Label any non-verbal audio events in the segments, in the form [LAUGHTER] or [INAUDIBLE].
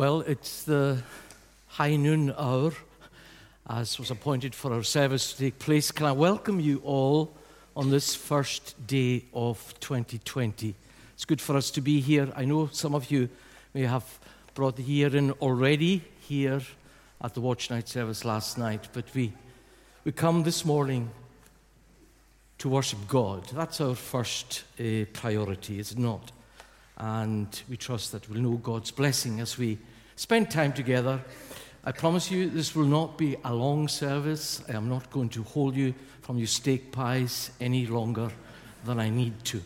Well, it's the high noon hour, as was appointed for our service to take place. Can I welcome you all on this first day of 2020? It's good for us to be here. I know some of you may have brought the year in already here at the watch night service last night, but we, we come this morning to worship God. That's our first uh, priority, is it not? And we trust that we'll know God's blessing as we spend time together. I promise you, this will not be a long service. I am not going to hold you from your steak pies any longer than I need to.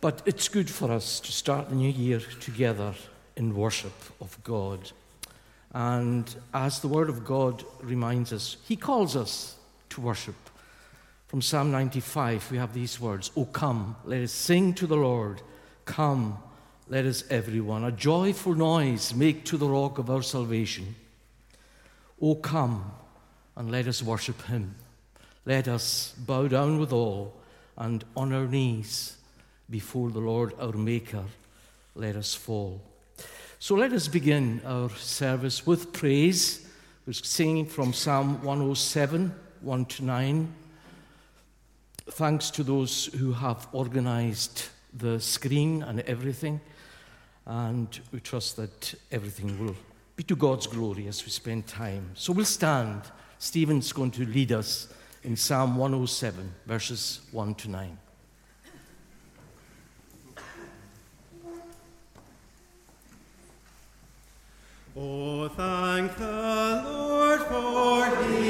But it's good for us to start the new year together in worship of God. And as the Word of God reminds us, He calls us to worship. From Psalm 95, we have these words O come, let us sing to the Lord. Come, let us everyone a joyful noise make to the rock of our salvation. O come, and let us worship him. Let us bow down with all and on our knees before the Lord our Maker, let us fall. So let us begin our service with praise. We're singing from Psalm 107, 1 to 9. Thanks to those who have organized the screen and everything. And we trust that everything will be to God's glory as we spend time. So we'll stand. Stephen's going to lead us in Psalm 107, verses 1 to 9. Oh, thank the Lord for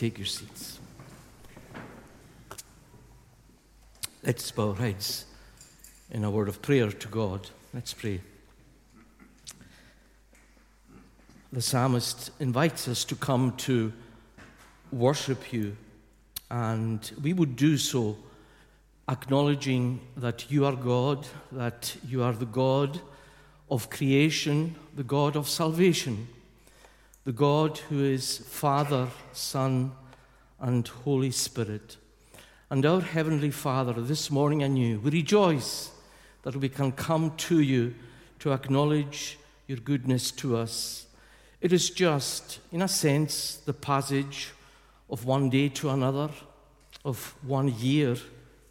take your seats. Let's bow our heads in a word of prayer to God. Let's pray. The psalmist invites us to come to worship you, and we would do so acknowledging that you are God, that you are the God of creation, the God of salvation the God who is Father, Son, and Holy Spirit. And our Heavenly Father, this morning anew, we rejoice that we can come to you to acknowledge your goodness to us. It is just, in a sense, the passage of one day to another, of one year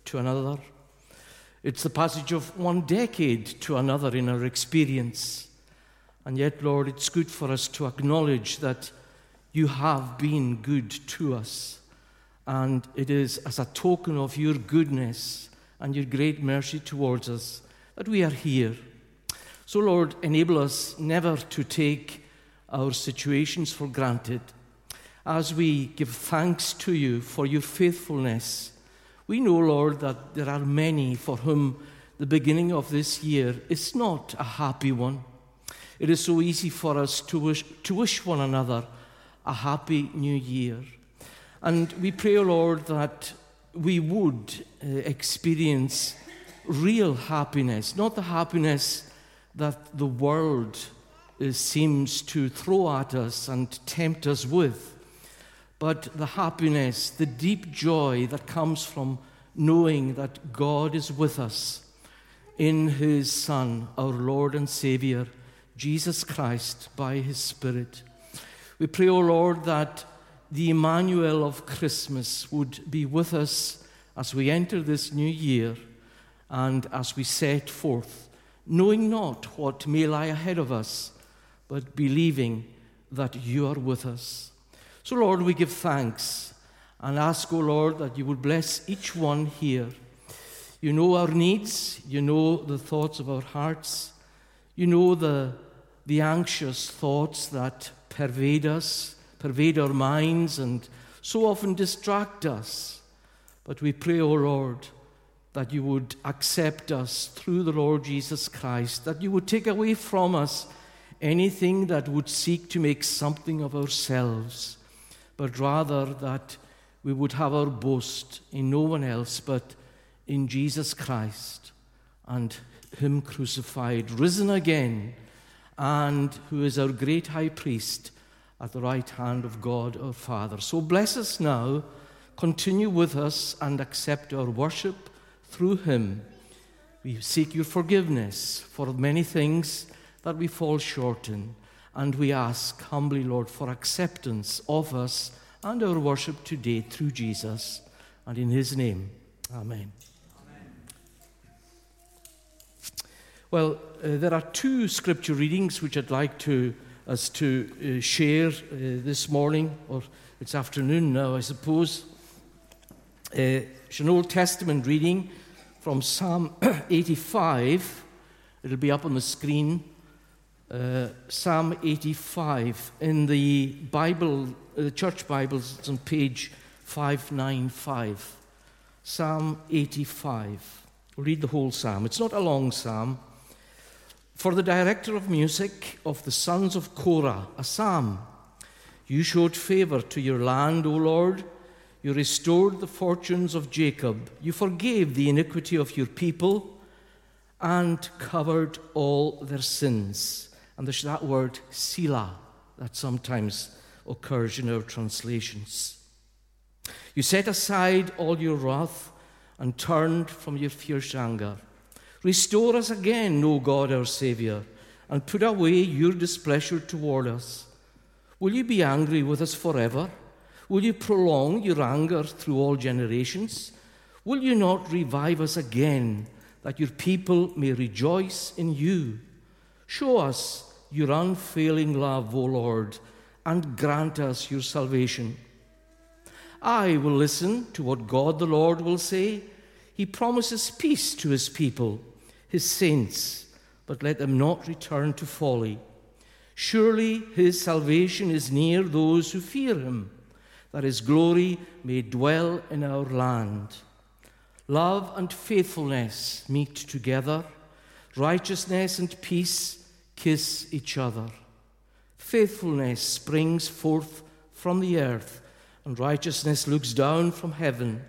to another. It's the passage of one decade to another in our experience. And yet, Lord, it's good for us to acknowledge that you have been good to us. And it is as a token of your goodness and your great mercy towards us that we are here. So, Lord, enable us never to take our situations for granted. As we give thanks to you for your faithfulness, we know, Lord, that there are many for whom the beginning of this year is not a happy one. It is so easy for us to wish, to wish one another a happy new year. And we pray, O Lord, that we would uh, experience real happiness, not the happiness that the world uh, seems to throw at us and tempt us with, but the happiness, the deep joy that comes from knowing that God is with us in His Son, our Lord and Savior, Jesus Christ, by His Spirit. We pray, O oh Lord, that the Emmanuel of Christmas would be with us as we enter this new year and as we set forth, knowing not what may lie ahead of us, but believing that you are with us. So, Lord, we give thanks and ask, O oh Lord, that you would bless each one here. You know our needs, you know the thoughts of our hearts, you know the, the anxious thoughts that pervade us, pervade our minds, and so often distract us. But we pray, O oh Lord, that you would accept us through the Lord Jesus Christ, that you would take away from us anything that would seek to make something of ourselves, but rather that we would have our boast in no one else but in Jesus Christ and Him crucified, risen again and who is our great high priest at the right hand of God our Father. So bless us now, continue with us, and accept our worship through him. We seek your forgiveness for many things that we fall short in, and we ask humbly, Lord, for acceptance of us and our worship today through Jesus. And in his name, amen. Well, uh, there are two scripture readings which I'd like to us to uh, share uh, this morning or it's afternoon now, I suppose. Uh, it's an Old Testament reading from Psalm [CLEARS THROAT] 85. It'll be up on the screen. Uh, Psalm 85 in the Bible, uh, the church Bibles. It's on page 595. Psalm 85. We'll read the whole psalm. It's not a long psalm. For the director of music of the sons of Korah, a psalm. You showed favor to your land, O Lord. You restored the fortunes of Jacob. You forgave the iniquity of your people and covered all their sins. And there's that word, Selah, that sometimes occurs in our translations. You set aside all your wrath and turned from your fierce anger. Restore us again, O God our Saviour, and put away your displeasure toward us. Will you be angry with us forever? Will you prolong your anger through all generations? Will you not revive us again, that your people may rejoice in you? Show us your unfailing love, O Lord, and grant us your salvation. I will listen to what God the Lord will say. He promises peace to his people his saints, but let them not return to folly. Surely his salvation is near those who fear him, that his glory may dwell in our land. Love and faithfulness meet together, righteousness and peace kiss each other. Faithfulness springs forth from the earth, and righteousness looks down from heaven.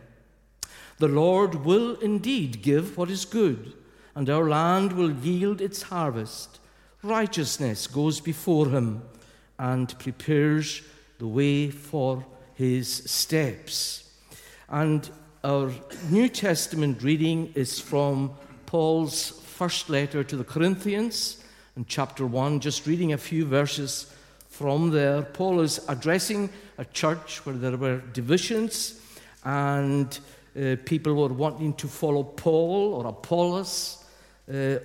The Lord will indeed give what is good and our land will yield its harvest. Righteousness goes before him and prepares the way for his steps. And our New Testament reading is from Paul's first letter to the Corinthians in chapter 1, just reading a few verses from there. Paul is addressing a church where there were divisions and uh, people were wanting to follow Paul or Apollos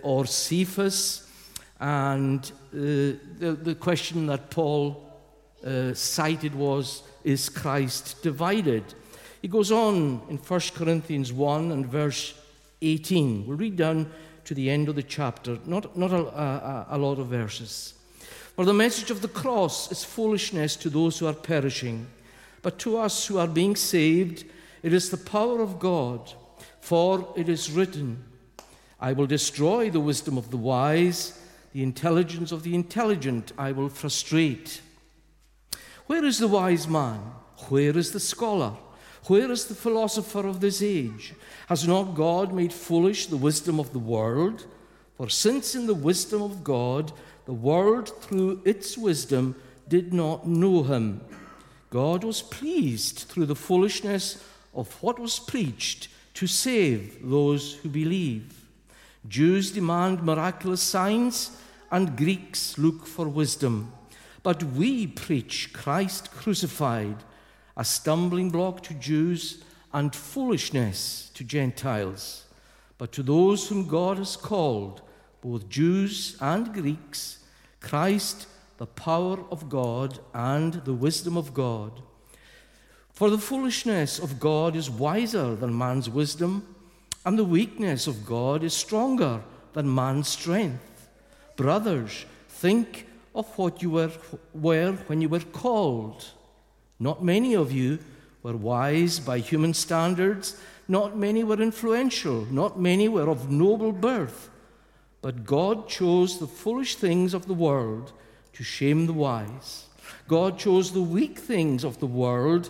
or Cephas. And uh, the, the question that Paul uh, cited was Is Christ divided? He goes on in 1 Corinthians 1 and verse 18. We'll read down to the end of the chapter, not, not a, a, a lot of verses. For the message of the cross is foolishness to those who are perishing, but to us who are being saved, it is the power of God. For it is written, I will destroy the wisdom of the wise, the intelligence of the intelligent I will frustrate. Where is the wise man? Where is the scholar? Where is the philosopher of this age? Has not God made foolish the wisdom of the world? For since in the wisdom of God, the world through its wisdom did not know him, God was pleased through the foolishness of what was preached to save those who believe. Jews demand miraculous signs, and Greeks look for wisdom. But we preach Christ crucified, a stumbling block to Jews and foolishness to Gentiles. But to those whom God has called, both Jews and Greeks, Christ, the power of God and the wisdom of God. For the foolishness of God is wiser than man's wisdom, and the weakness of God is stronger than man's strength. Brothers, think of what you were, were when you were called. Not many of you were wise by human standards, not many were influential, not many were of noble birth. But God chose the foolish things of the world to shame the wise. God chose the weak things of the world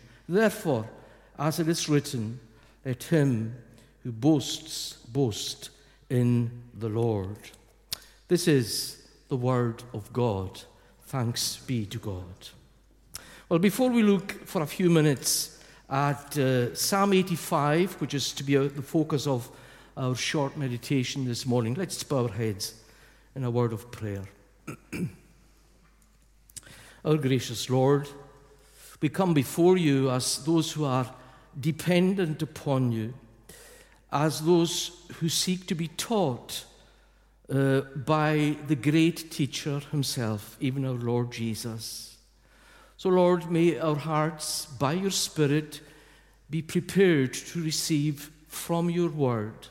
Therefore, as it is written, let him who boasts boast in the Lord. This is the word of God. Thanks be to God. Well, before we look for a few minutes at uh, Psalm 85, which is to be uh, the focus of our short meditation this morning, let's bow our heads in a word of prayer. [CLEARS THROAT] our gracious Lord, we come before you as those who are dependent upon you, as those who seek to be taught uh, by the great teacher himself, even our Lord Jesus. So, Lord, may our hearts, by your Spirit, be prepared to receive from your word.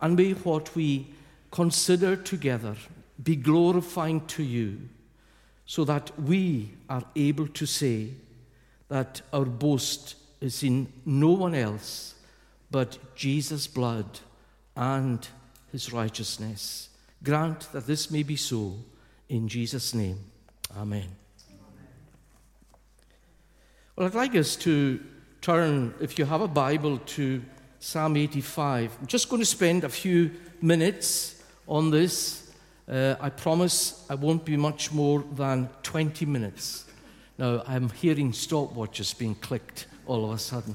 And may what we consider together be glorifying to you, so that we are able to say that our boast is in no one else but Jesus' blood and his righteousness. Grant that this may be so in Jesus' name. Amen. Well, I'd like us to turn, if you have a Bible, to Psalm 85. I'm just going to spend a few minutes on this. Uh, I promise I won't be much more than 20 minutes. Now, I'm hearing stopwatches being clicked all of a sudden.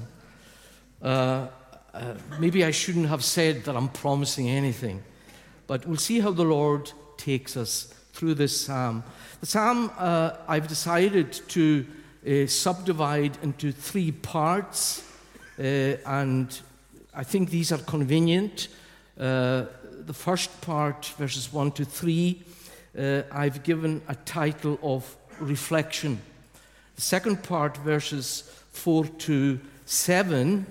Uh, uh, maybe I shouldn't have said that I'm promising anything, but we'll see how the Lord takes us through this psalm. The psalm uh, I've decided to uh, subdivide into three parts, uh, and I think these are convenient. Uh, the first part, verses 1 to 3, uh, I've given a title of reflection. The second part, verses 4 to 7,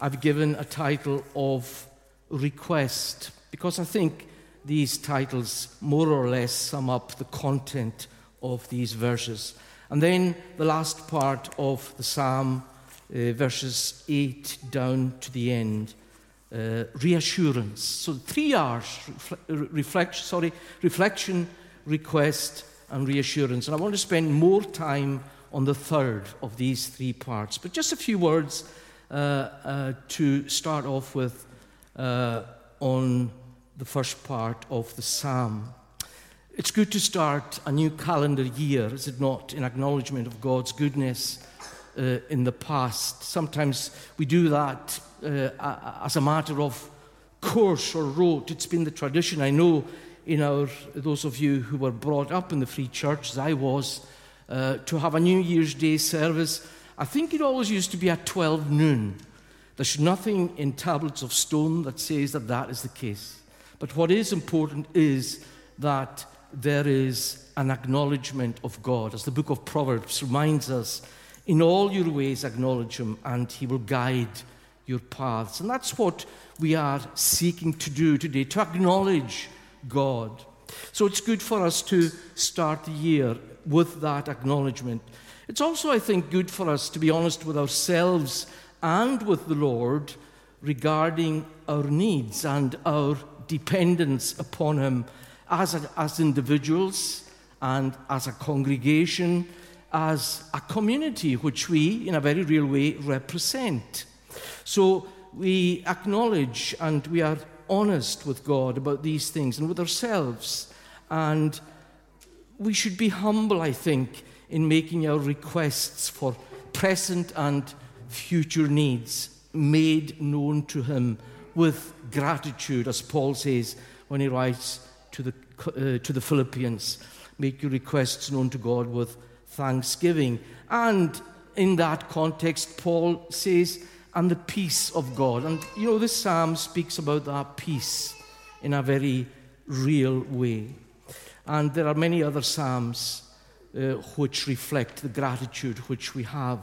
I've given a title of request, because I think these titles more or less sum up the content of these verses. And then the last part of the psalm, uh, verses 8 down to the end, uh, reassurance. So three R's reflect, sorry, reflection, request, and reassurance. And I want to spend more time on the third of these three parts. But just a few words uh, uh, to start off with uh, on the first part of the psalm. It's good to start a new calendar year, is it not, in acknowledgement of God's goodness uh, in the past. Sometimes we do that uh, as a matter of course or rote. It's been the tradition, I know, in our, those of you who were brought up in the Free Church, as I was, uh, to have a New Year's Day service. I think it always used to be at 12 noon. There's nothing in tablets of stone that says that that is the case. But what is important is that there is an acknowledgement of God. As the book of Proverbs reminds us, in all your ways acknowledge Him, and He will guide your paths. And that's what we are seeking to do today, to acknowledge God. So it's good for us to start the year with that acknowledgement. It's also, I think, good for us to be honest with ourselves and with the Lord regarding our needs and our dependence upon Him as, a, as individuals and as a congregation, as a community which we, in a very real way, represent. So we acknowledge and we are honest with God about these things and with ourselves. And we should be humble, I think, in making our requests for present and future needs made known to Him with gratitude, as Paul says when he writes to the, uh, to the Philippians. Make your requests known to God with thanksgiving. And in that context, Paul says, and the peace of God. And you know, this psalm speaks about that peace in a very real way. And there are many other psalms uh, which reflect the gratitude which we have.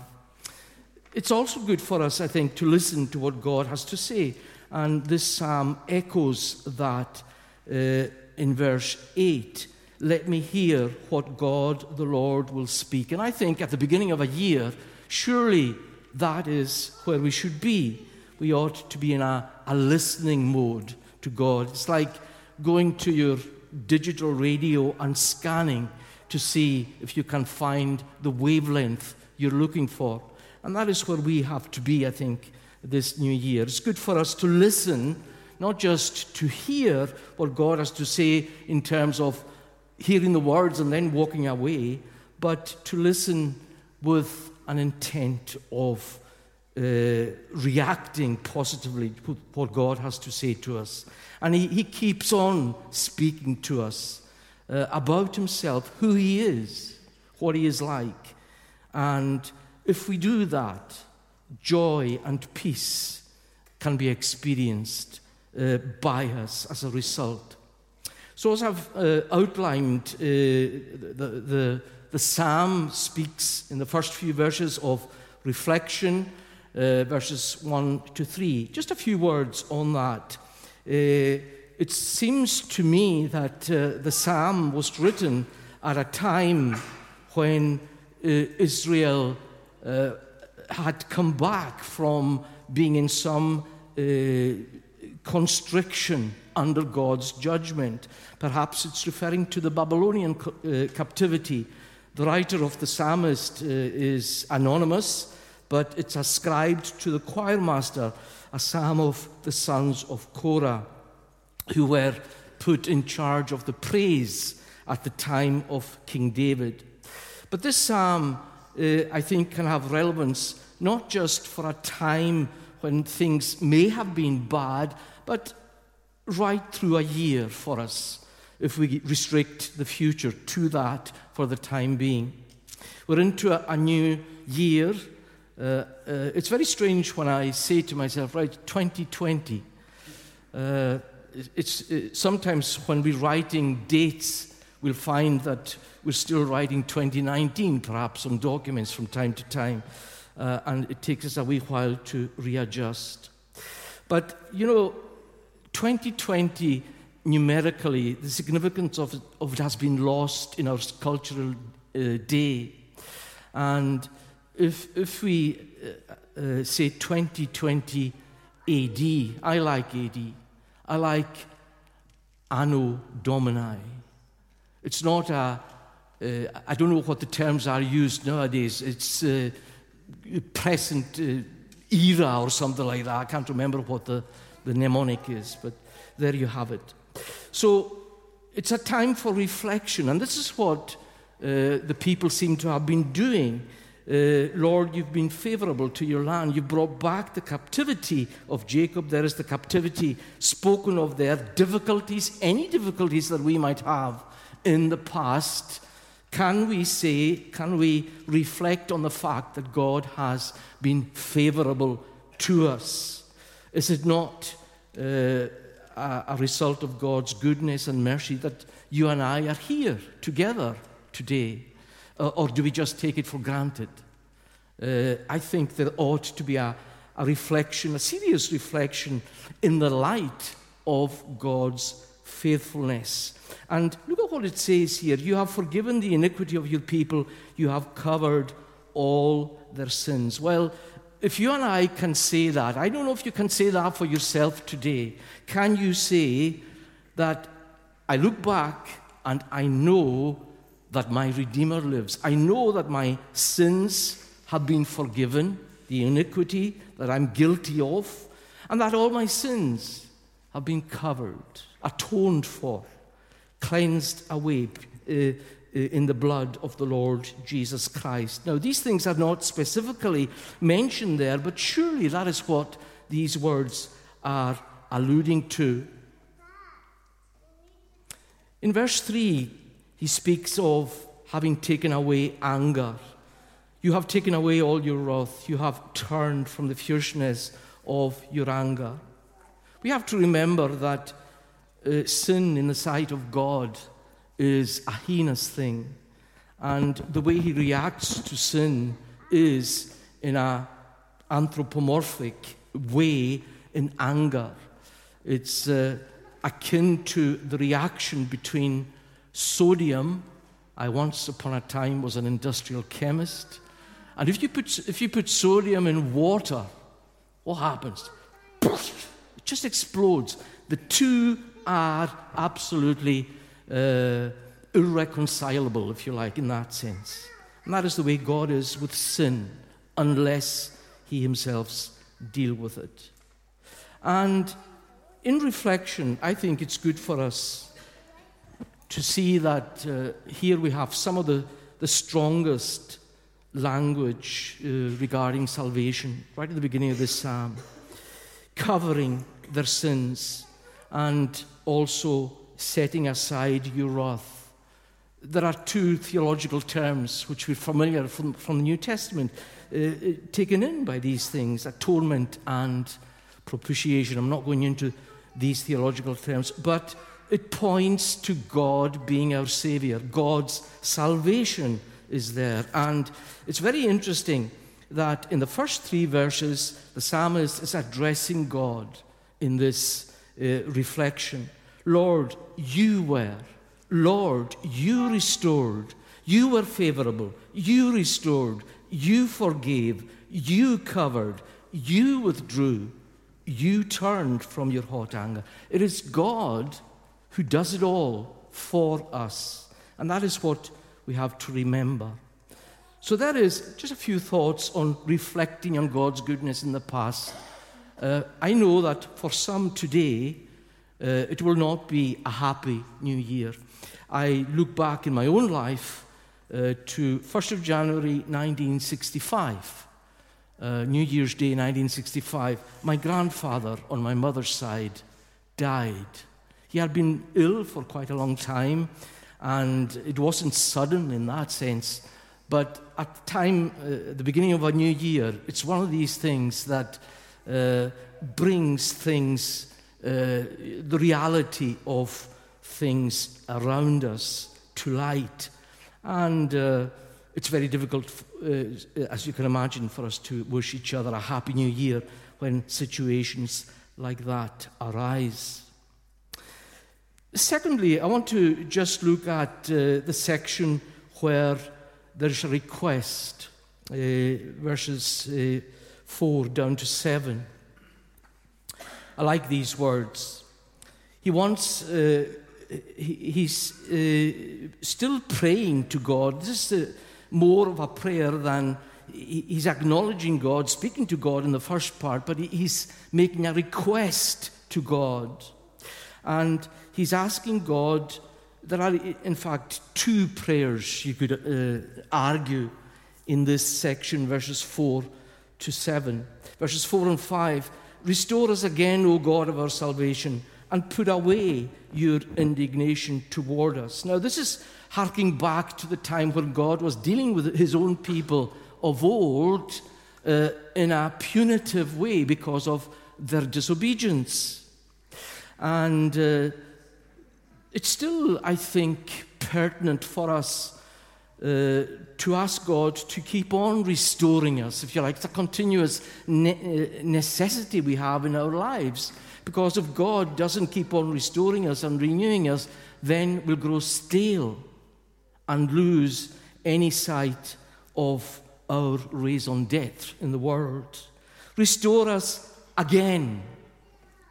It's also good for us, I think, to listen to what God has to say. And this psalm echoes that uh, in verse 8. Let me hear what God the Lord will speak. And I think at the beginning of a year, surely that is where we should be. We ought to be in a, a listening mode to God. It's like going to your digital radio and scanning to see if you can find the wavelength you're looking for. And that is where we have to be, I think, this new year. It's good for us to listen, not just to hear what God has to say in terms of hearing the words and then walking away, but to listen with an intent of uh, reacting positively to what God has to say to us. And he, he keeps on speaking to us uh, about himself, who he is, what he is like. And if we do that, joy and peace can be experienced uh, by us as a result. So, as I've uh, outlined, uh, the, the the psalm speaks in the first few verses of reflection, uh, verses 1 to 3. Just a few words on that. Uh, it seems to me that uh, the psalm was written at a time when uh, Israel uh, had come back from being in some uh, constriction under God's judgment. Perhaps it's referring to the Babylonian captivity the writer of the psalmist is anonymous, but it's ascribed to the choir master, a psalm of the sons of Korah, who were put in charge of the praise at the time of King David. But this psalm, uh, I think, can have relevance not just for a time when things may have been bad, but right through a year for us if we restrict the future to that for the time being. We're into a, a new year. Uh, uh, it's very strange when I say to myself, right, 2020. Uh, it's, it, sometimes when we're writing dates, we'll find that we're still writing 2019, perhaps, on documents from time to time. Uh, and it takes us a wee while to readjust. But, you know, 2020 numerically, the significance of it, of it has been lost in our cultural uh, day. And if, if we uh, uh, say 2020 AD, I like AD. I like Anno Domini. It's not a, uh, I don't know what the terms are used nowadays. It's uh, present uh, era or something like that. I can't remember what the, the mnemonic is, but there you have it. So it's a time for reflection, and this is what uh, the people seem to have been doing. Uh, Lord, you've been favorable to your land. You've brought back the captivity of Jacob. There is the captivity spoken of there, difficulties, any difficulties that we might have in the past. Can we say, can we reflect on the fact that God has been favorable to us? Is it not uh, a, a result of God's goodness and mercy that you and I are here together today? Uh, or do we just take it for granted? Uh, I think there ought to be a, a reflection, a serious reflection, in the light of God's faithfulness. And look at what it says here You have forgiven the iniquity of your people, you have covered all their sins. Well, if you and I can say that, I don't know if you can say that for yourself today. Can you say that I look back and I know that my Redeemer lives? I know that my sins have been forgiven, the iniquity that I'm guilty of, and that all my sins have been covered, atoned for, cleansed away. Uh, uh, in the blood of the Lord Jesus Christ. Now, these things are not specifically mentioned there, but surely that is what these words are alluding to. In verse 3, he speaks of having taken away anger. You have taken away all your wrath. You have turned from the fierceness of your anger. We have to remember that uh, sin in the sight of God is a heinous thing. And the way he reacts to sin is in an anthropomorphic way in anger. It's uh, akin to the reaction between sodium. I once upon a time was an industrial chemist. And if you put, if you put sodium in water, what happens? It just explodes. The two are absolutely uh, irreconcilable, if you like, in that sense. And that is the way God is with sin, unless He Himself deal with it. And in reflection, I think it's good for us to see that uh, here we have some of the, the strongest language uh, regarding salvation right at the beginning of this psalm, covering their sins and also setting aside your wrath. There are two theological terms which we're familiar from, from the New Testament, uh, uh, taken in by these things atonement and propitiation. I'm not going into these theological terms, but it points to God being our Savior. God's salvation is there. And it's very interesting that in the first three verses, the psalmist is addressing God in this uh, reflection. Lord, you were. Lord, you restored. You were favorable. You restored. You forgave. You covered. You withdrew. You turned from your hot anger. It is God who does it all for us. And that is what we have to remember. So, that is just a few thoughts on reflecting on God's goodness in the past. Uh, I know that for some today, uh, it will not be a happy new year. I look back in my own life uh, to 1st of January 1965, uh, New Year's Day 1965. My grandfather on my mother's side died. He had been ill for quite a long time, and it wasn't sudden in that sense. But at the time, uh, the beginning of a new year, it's one of these things that uh, brings things uh, the reality of things around us to light. And uh, it's very difficult, uh, as you can imagine, for us to wish each other a happy new year when situations like that arise. Secondly, I want to just look at uh, the section where there's a request, uh, verses uh, 4 down to 7. I like these words. He wants uh, he, he's uh, still praying to God. This is more of a prayer than he's acknowledging God, speaking to God in the first part, but he's making a request to God. And he's asking God, there are in fact two prayers you could uh, argue in this section, verses 4 to 7. Verses 4 and 5 Restore us again, O God of our salvation, and put away your indignation toward us. Now, this is harking back to the time when God was dealing with his own people of old uh, in a punitive way because of their disobedience. And uh, it's still, I think, pertinent for us uh, to ask God to keep on restoring us, if you like. It's a continuous ne- uh, necessity we have in our lives. Because if God doesn't keep on restoring us and renewing us, then we'll grow stale and lose any sight of our raison d'etre in the world. Restore us again,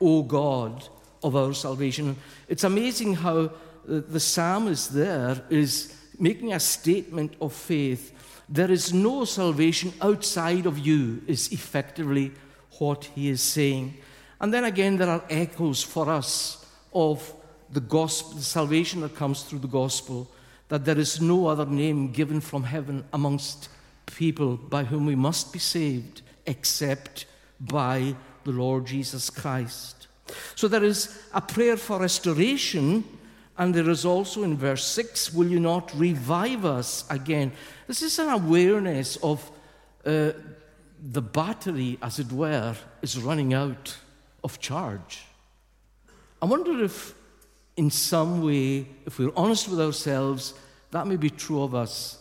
O God of our salvation. It's amazing how uh, the psalmist there is making a statement of faith. There is no salvation outside of you, is effectively what he is saying. And then again, there are echoes for us of the gospel, the salvation that comes through the gospel, that there is no other name given from heaven amongst people by whom we must be saved except by the Lord Jesus Christ. So there is a prayer for restoration, and there is also in verse 6 Will you not revive us again? This is an awareness of uh, the battery, as it were, is running out of charge. I wonder if, in some way, if we're honest with ourselves, that may be true of us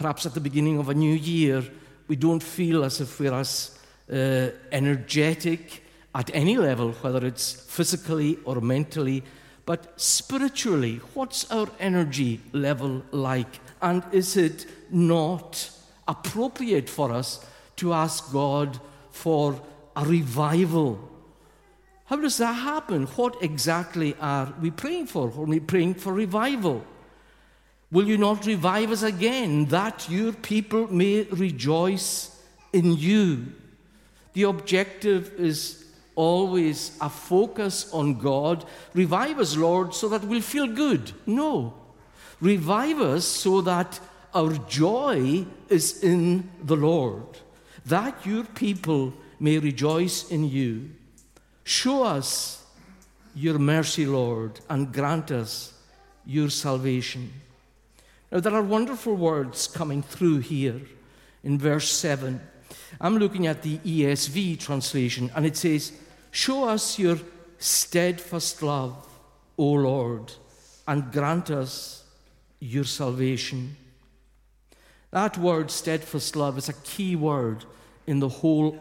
perhaps at the beginning of a new year, we don't feel as if we're as uh, energetic at any level, whether it's physically or mentally, but spiritually, what's our energy level like? And is it not appropriate for us to ask God for a revival? How does that happen? What exactly are we praying for? Are we praying for revival? Will you not revive us again, that your people may rejoice in you? The objective is always a focus on God. Revive us, Lord, so that we'll feel good. No. Revive us so that our joy is in the Lord, that your people may rejoice in you. Show us your mercy, Lord, and grant us your salvation. Now, there are wonderful words coming through here in verse 7. I'm looking at the ESV translation, and it says, Show us your steadfast love, O Lord, and grant us your salvation. That word, steadfast love, is a key word in the whole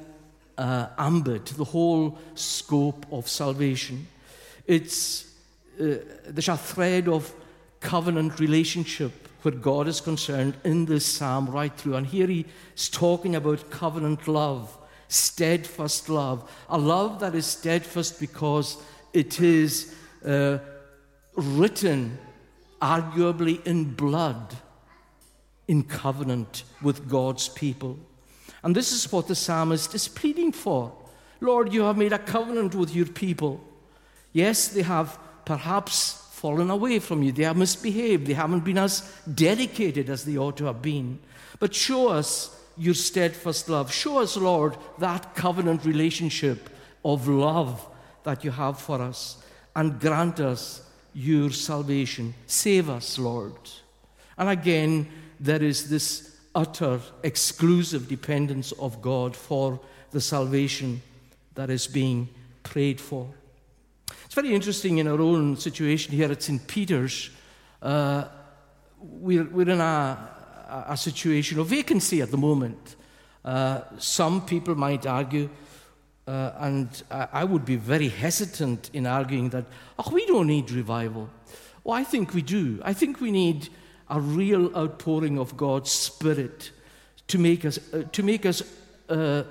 uh, ambit, the whole scope of salvation. It's, uh, there's a thread of covenant relationship where God is concerned in this psalm right through. And here he is talking about covenant love, steadfast love, a love that is steadfast because it is uh, written arguably in blood in covenant with God's people. And this is what the psalmist is pleading for. Lord, you have made a covenant with your people. Yes, they have perhaps fallen away from you. They have misbehaved. They haven't been as dedicated as they ought to have been. But show us your steadfast love. Show us, Lord, that covenant relationship of love that you have for us. And grant us your salvation. Save us, Lord. And again, there is this utter, exclusive dependence of God for the salvation that is being prayed for. It's very interesting in our own situation here at St. Peter's. Uh, we're, we're in a, a situation of vacancy at the moment. Uh, some people might argue, uh, and I would be very hesitant in arguing that, oh, we don't need revival. Well, I think we do. I think we need a real outpouring of God's Spirit to make us, uh, to make us uh,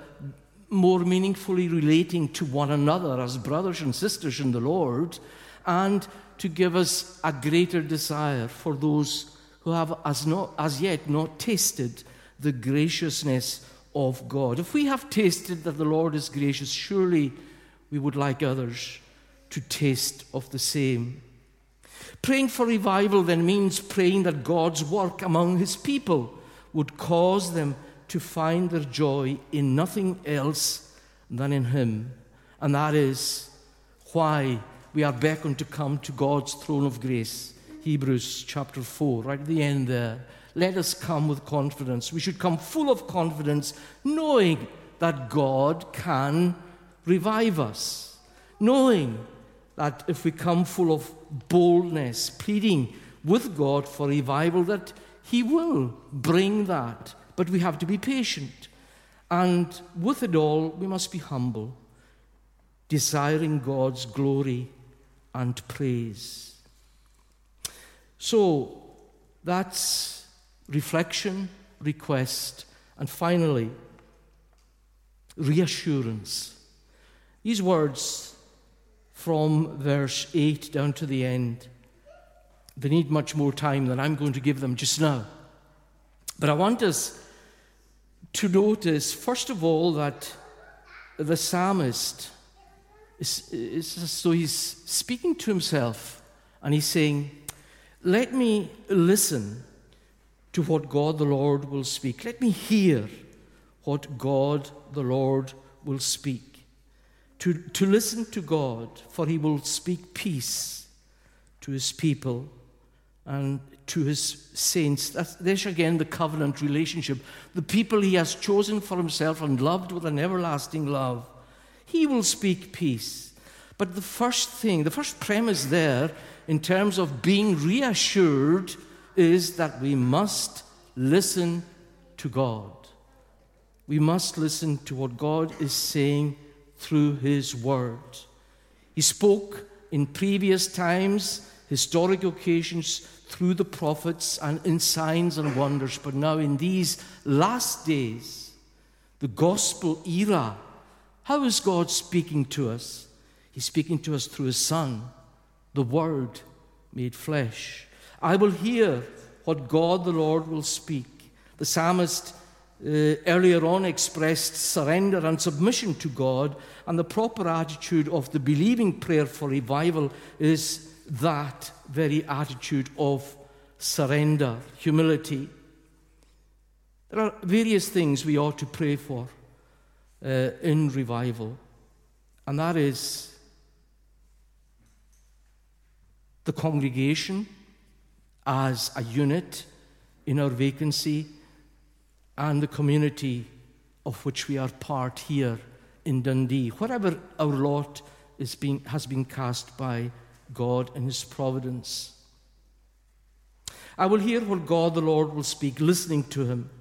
more meaningfully relating to one another as brothers and sisters in the Lord, and to give us a greater desire for those who have as, not, as yet not tasted the graciousness of God. If we have tasted that the Lord is gracious, surely we would like others to taste of the same. Praying for revival then means praying that God's work among his people would cause them to find their joy in nothing else than in him. And that is why we are beckoned to come to God's throne of grace. Hebrews chapter 4, right at the end there. Let us come with confidence. We should come full of confidence, knowing that God can revive us, knowing that if we come full of boldness, pleading with God for revival, that He will bring that. But we have to be patient. And with it all, we must be humble, desiring God's glory and praise. So that's reflection, request, and finally, reassurance. These words from verse 8 down to the end, they need much more time than I'm going to give them just now. But I want us to notice, first of all, that the psalmist is, is so he's speaking to himself and he's saying, Let me listen to what God the Lord will speak. Let me hear what God the Lord will speak. To, to listen to God, for he will speak peace to his people and to his saints. That's, there's again the covenant relationship. The people he has chosen for himself and loved with an everlasting love. He will speak peace. But the first thing, the first premise there, in terms of being reassured, is that we must listen to God. We must listen to what God is saying through His Word. He spoke in previous times, historic occasions, through the prophets and in signs and wonders, but now in these last days, the gospel era, how is God speaking to us? He's speaking to us through His Son, the Word made flesh. I will hear what God the Lord will speak. The psalmist uh, earlier on expressed surrender and submission to God, and the proper attitude of the believing prayer for revival is that very attitude of surrender, humility. There are various things we ought to pray for uh, in revival, and that is the congregation as a unit in our vacancy and the community of which we are part here in Dundee, wherever our lot is being, has been cast by God in His providence. I will hear what God the Lord will speak, listening to Him.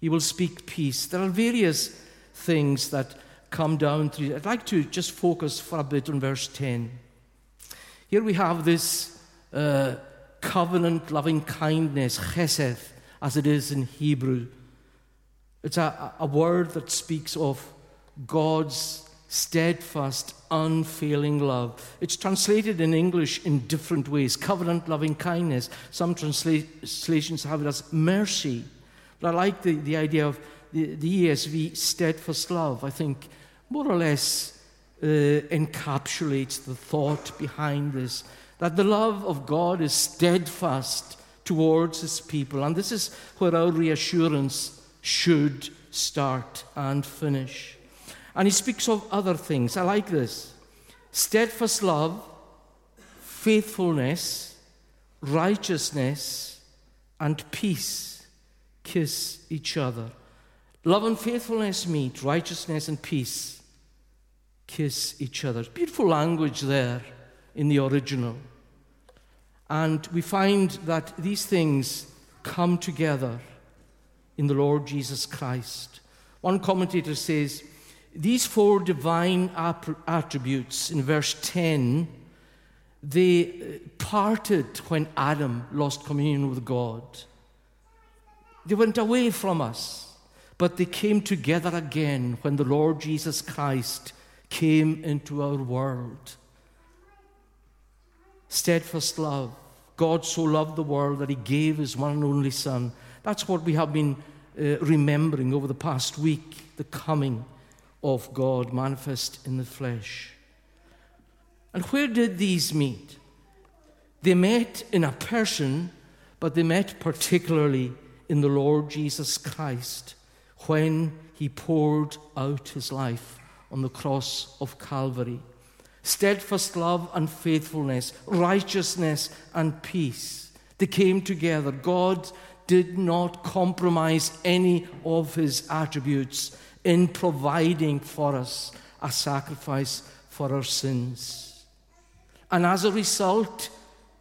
He will speak peace. There are various things that come down through. I'd like to just focus for a bit on verse 10. Here we have this uh, covenant loving kindness, chesed, as it is in Hebrew. It's a, a word that speaks of God's steadfast, unfailing love. It's translated in English in different ways covenant loving kindness. Some translations have it as mercy. But I like the, the idea of the, the ESV steadfast love. I think more or less uh, encapsulates the thought behind this that the love of God is steadfast towards his people. And this is where our reassurance should start and finish. And he speaks of other things. I like this steadfast love, faithfulness, righteousness, and peace kiss each other. Love and faithfulness meet, righteousness and peace kiss each other. Beautiful language there in the original. And we find that these things come together in the Lord Jesus Christ. One commentator says, these four divine attributes in verse 10 they uh, parted when Adam lost communion with God. They went away from us, but they came together again when the Lord Jesus Christ came into our world. steadfast love. God so loved the world that he gave his one and only Son. That's what we have been uh, remembering over the past week the coming of God manifest in the flesh. And where did these meet? They met in a person, but they met particularly in the Lord Jesus Christ when he poured out his life on the cross of Calvary. Steadfast love and faithfulness, righteousness and peace. They came together. God did not compromise any of his attributes in providing for us a sacrifice for our sins. And as a result,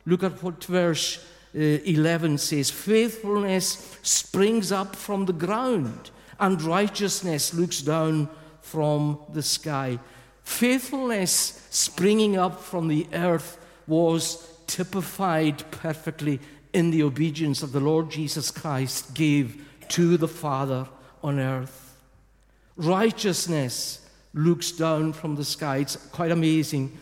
look at what verse uh, 11 says faithfulness springs up from the ground, and righteousness looks down from the sky. Faithfulness springing up from the earth was typified perfectly in the obedience of the Lord Jesus Christ gave to the Father on earth. Righteousness looks down from the sky. It's quite amazing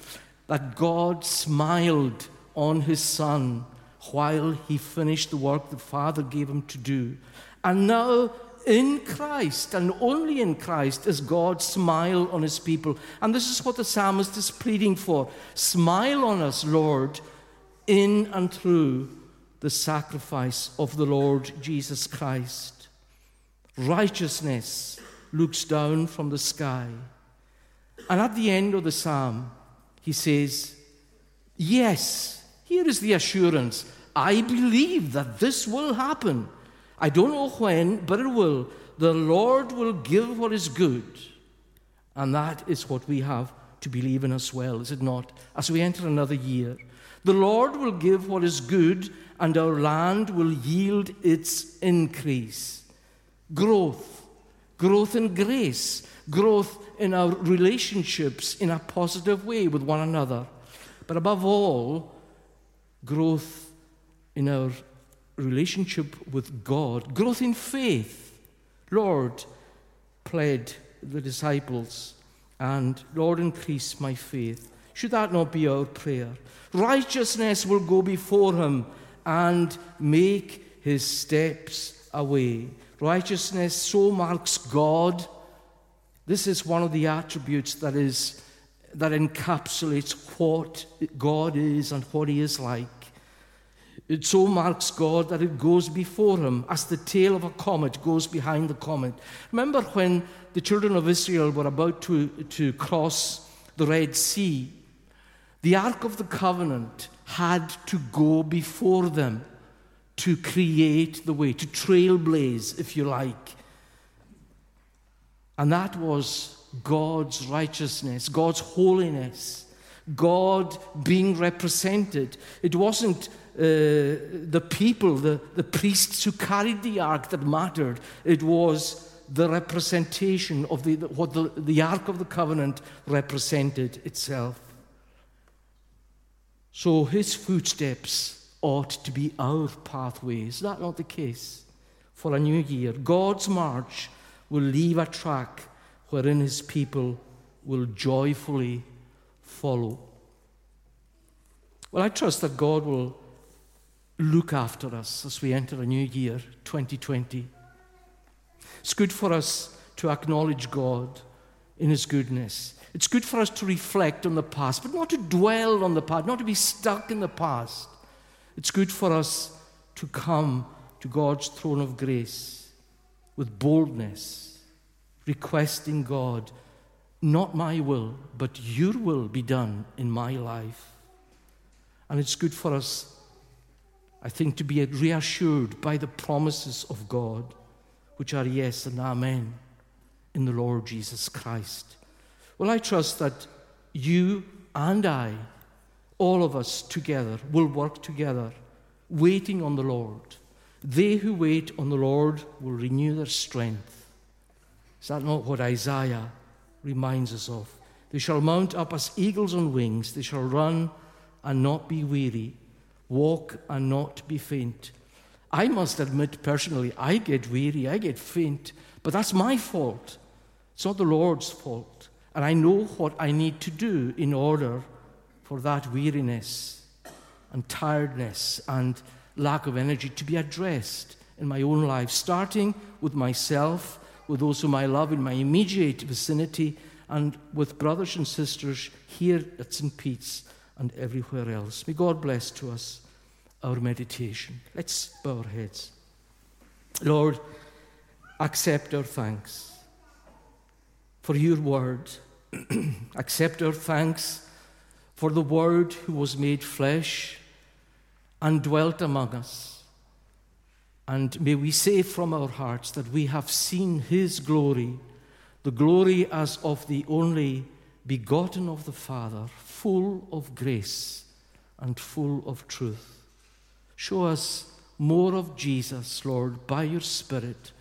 that God smiled on his Son while he finished the work the Father gave him to do. And now, in Christ and only in Christ, is God smile on his people. And this is what the psalmist is pleading for. Smile on us, Lord, in and through the sacrifice of the Lord Jesus Christ. Righteousness looks down from the sky. And at the end of the psalm, he says, Yes, here is the assurance. I believe that this will happen. I don't know when, but it will. The Lord will give what is good. And that is what we have to believe in as well, is it not? As we enter another year, the Lord will give what is good and our land will yield its increase. Growth, growth in grace, growth in our relationships in a positive way with one another. But above all, growth in our relationship with God, growth in faith. Lord, pled the disciples, and Lord, increase my faith. Should that not be our prayer? Righteousness will go before him and make his steps a way. Righteousness so marks God. This is one of the attributes that is that encapsulates what God is and what he is like. It so marks God that it goes before him as the tail of a comet goes behind the comet. Remember when the children of Israel were about to, to cross the Red Sea? The Ark of the Covenant had to go before them to create the way, to trailblaze, if you like. And that was God's righteousness, God's holiness, God being represented. It wasn't Uh, the people, the, the priests who carried the ark that mattered, it was the representation of the, what the, the Ark of the Covenant represented itself. So his footsteps ought to be our pathway. Is that not the case? For a new year, God's march will leave a track wherein his people will joyfully follow. Well, I trust that God will look after us as we enter a new year, 2020. It's good for us to acknowledge God in his goodness it's good for us to reflect on the past, but not to dwell on the past, not to be stuck in the past. It's good for us to come to God's throne of grace with boldness, requesting God, not my will, but your will be done in my life. And it's good for us, I think, to be reassured by the promises of God, which are yes and amen in the Lord Jesus Christ. Well, I trust that you and I, all of us together, will work together, waiting on the Lord. They who wait on the Lord will renew their strength. Is that not what Isaiah reminds us of? They shall mount up as eagles on wings, they shall run and not be weary, walk and not be faint. I must admit personally, I get weary, I get faint, but that's my fault. It's not the Lord's fault. And I know what I need to do in order for that weariness and tiredness and lack of energy to be addressed in my own life, starting with myself, with those whom I love in my immediate vicinity, and with brothers and sisters here at St. Pete's and everywhere else. May God bless to us our meditation. Let's bow our heads. Lord, accept our thanks for your word. [CLEARS THROAT] accept our thanks for the word who was made flesh and dwelt among us. And may we say from our hearts that we have seen his glory, the glory as of the only begotten of the Father, full of grace and full of truth. Show us more of Jesus, Lord, by your Spirit,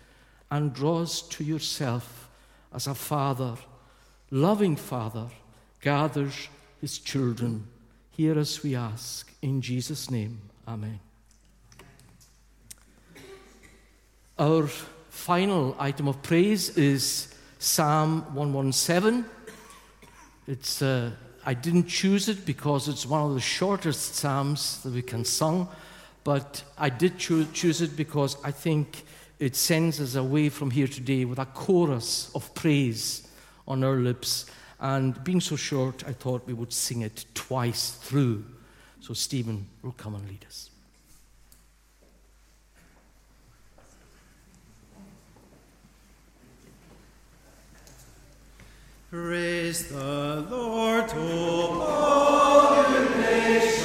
and draw us to yourself as a Father, loving Father, gathers his children. Hear us, we ask, in Jesus' name. Amen. Our final item of praise is Psalm 117. It's, uh, I didn't choose it because it's one of the shortest psalms that we can sing, but I did cho- choose it because I think it sends us away from here today with a chorus of praise on our lips. And being so short, I thought we would sing it twice through. So Stephen will come and lead us. Praise the Lord, O all you nations,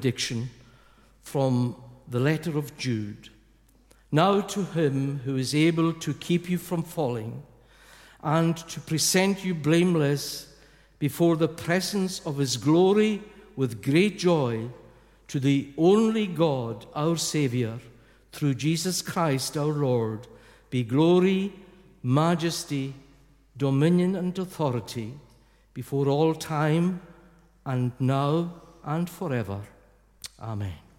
benediction from the letter of Jude. Now to him who is able to keep you from falling and to present you blameless before the presence of his glory with great joy, to the only God, our Saviour, through Jesus Christ our Lord, be glory, majesty, dominion, and authority before all time and now and forever. Amen.